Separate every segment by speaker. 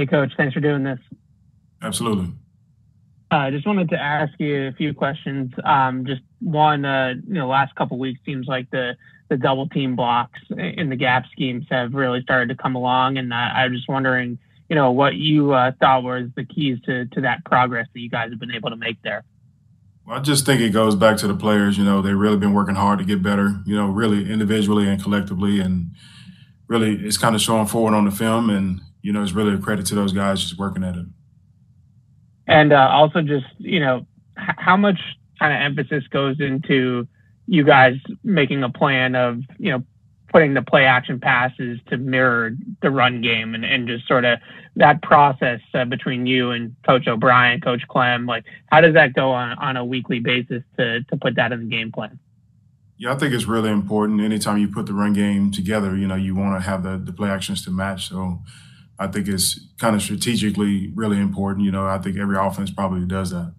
Speaker 1: Hey, Coach. Thanks for doing this.
Speaker 2: Absolutely.
Speaker 1: I uh, just wanted to ask you a few questions. Um, just one, uh, you know, last couple weeks seems like the the double team blocks in the gap schemes have really started to come along, and I, I'm just wondering, you know, what you uh, thought was the keys to to that progress that you guys have been able to make there.
Speaker 2: Well, I just think it goes back to the players. You know, they've really been working hard to get better. You know, really individually and collectively, and really it's kind of showing forward on the film, and you know, it's really a credit to those guys just working at it.
Speaker 1: And uh, also, just you know, h- how much kind of emphasis goes into you guys making a plan of you know putting the play action passes to mirror the run game and, and just sort of that process uh, between you and coach o'brien coach Klemm like how does that go on, on a weekly basis to, to put that in the game plan
Speaker 2: yeah i think it's really important anytime you put the run game together you know you want to have the, the play actions to match so I think it's kind of strategically really important. You know, I think every offense probably does that.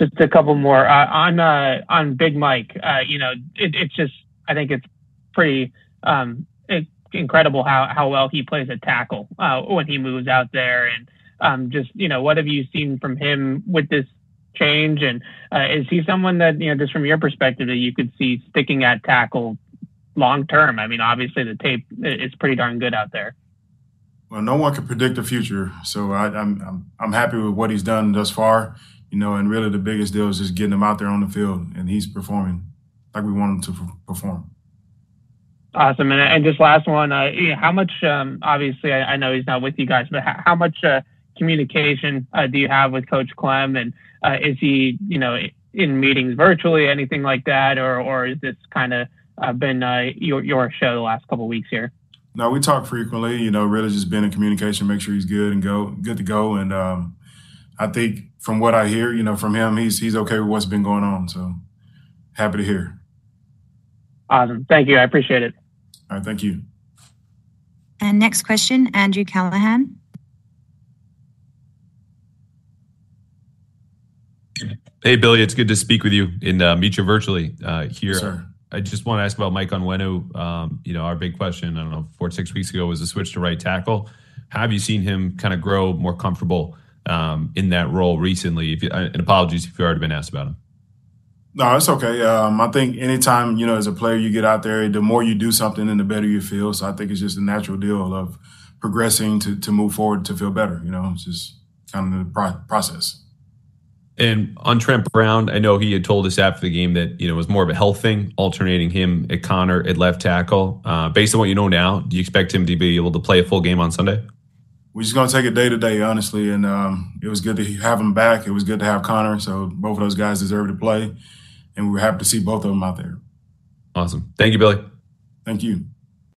Speaker 1: Just a couple more uh, on uh, on Big Mike. Uh, you know, it, it's just I think it's pretty um, incredible how how well he plays at tackle uh, when he moves out there, and um, just you know, what have you seen from him with this change? And uh, is he someone that you know, just from your perspective, that you could see sticking at tackle long term? I mean, obviously the tape is pretty darn good out there.
Speaker 2: Well, no one can predict the future, so I, am I'm I'm happy with what he's done thus far. You know, and really the biggest deal is just getting him out there on the field, and he's performing like we want him to perform.
Speaker 1: Awesome, and, and just last one, uh, how much? Um, obviously, I, I, know he's not with you guys, but how, how much uh, communication uh, do you have with Coach Klemm, and uh, is he, you know, in meetings virtually, anything like that, or or is this kind of uh, been uh, your your show the last couple weeks here?
Speaker 2: No, we talk frequently. You know, really just being in communication, make sure he's good and go good to go. And um, I think from what I hear, you know, from him, he's he's okay with what's been going on. So happy to hear.
Speaker 1: Awesome. Thank you. I appreciate it.
Speaker 2: All right. Thank you.
Speaker 3: And next question, Andrew Callahan.
Speaker 4: Hey, Billy, it's good to speak with you and uh, meet you virtually uh, here.
Speaker 2: Yes,
Speaker 4: I just want to ask about Mike Onwenu. Um, you know, our big question, I don't know, four, six weeks ago was a switch to right tackle. Have you seen him kind of grow more comfortable um, in that role recently? If you, and apologies if you've already been asked about him.
Speaker 2: No, it's okay. Um, I think anytime, you know, as a player, you get out there, the more you do something, then the better you feel. So I think it's just a natural deal of progressing to, to move forward to feel better. You know, it's just kind of the pro- process.
Speaker 4: And on Trent Brown, I know he had told us after the game that you know it was more of a health thing, alternating him at Conor at left tackle. Uh, based on what you know now, do you expect him to be able to play a full game on Sunday?
Speaker 2: We're just gonna take it day to day, honestly. And um, it was good to have him back. It was good to have Conor. So both of those guys deserve to play, and we were happy to see both of them out there.
Speaker 4: Awesome. Thank you, Billy.
Speaker 2: Thank you.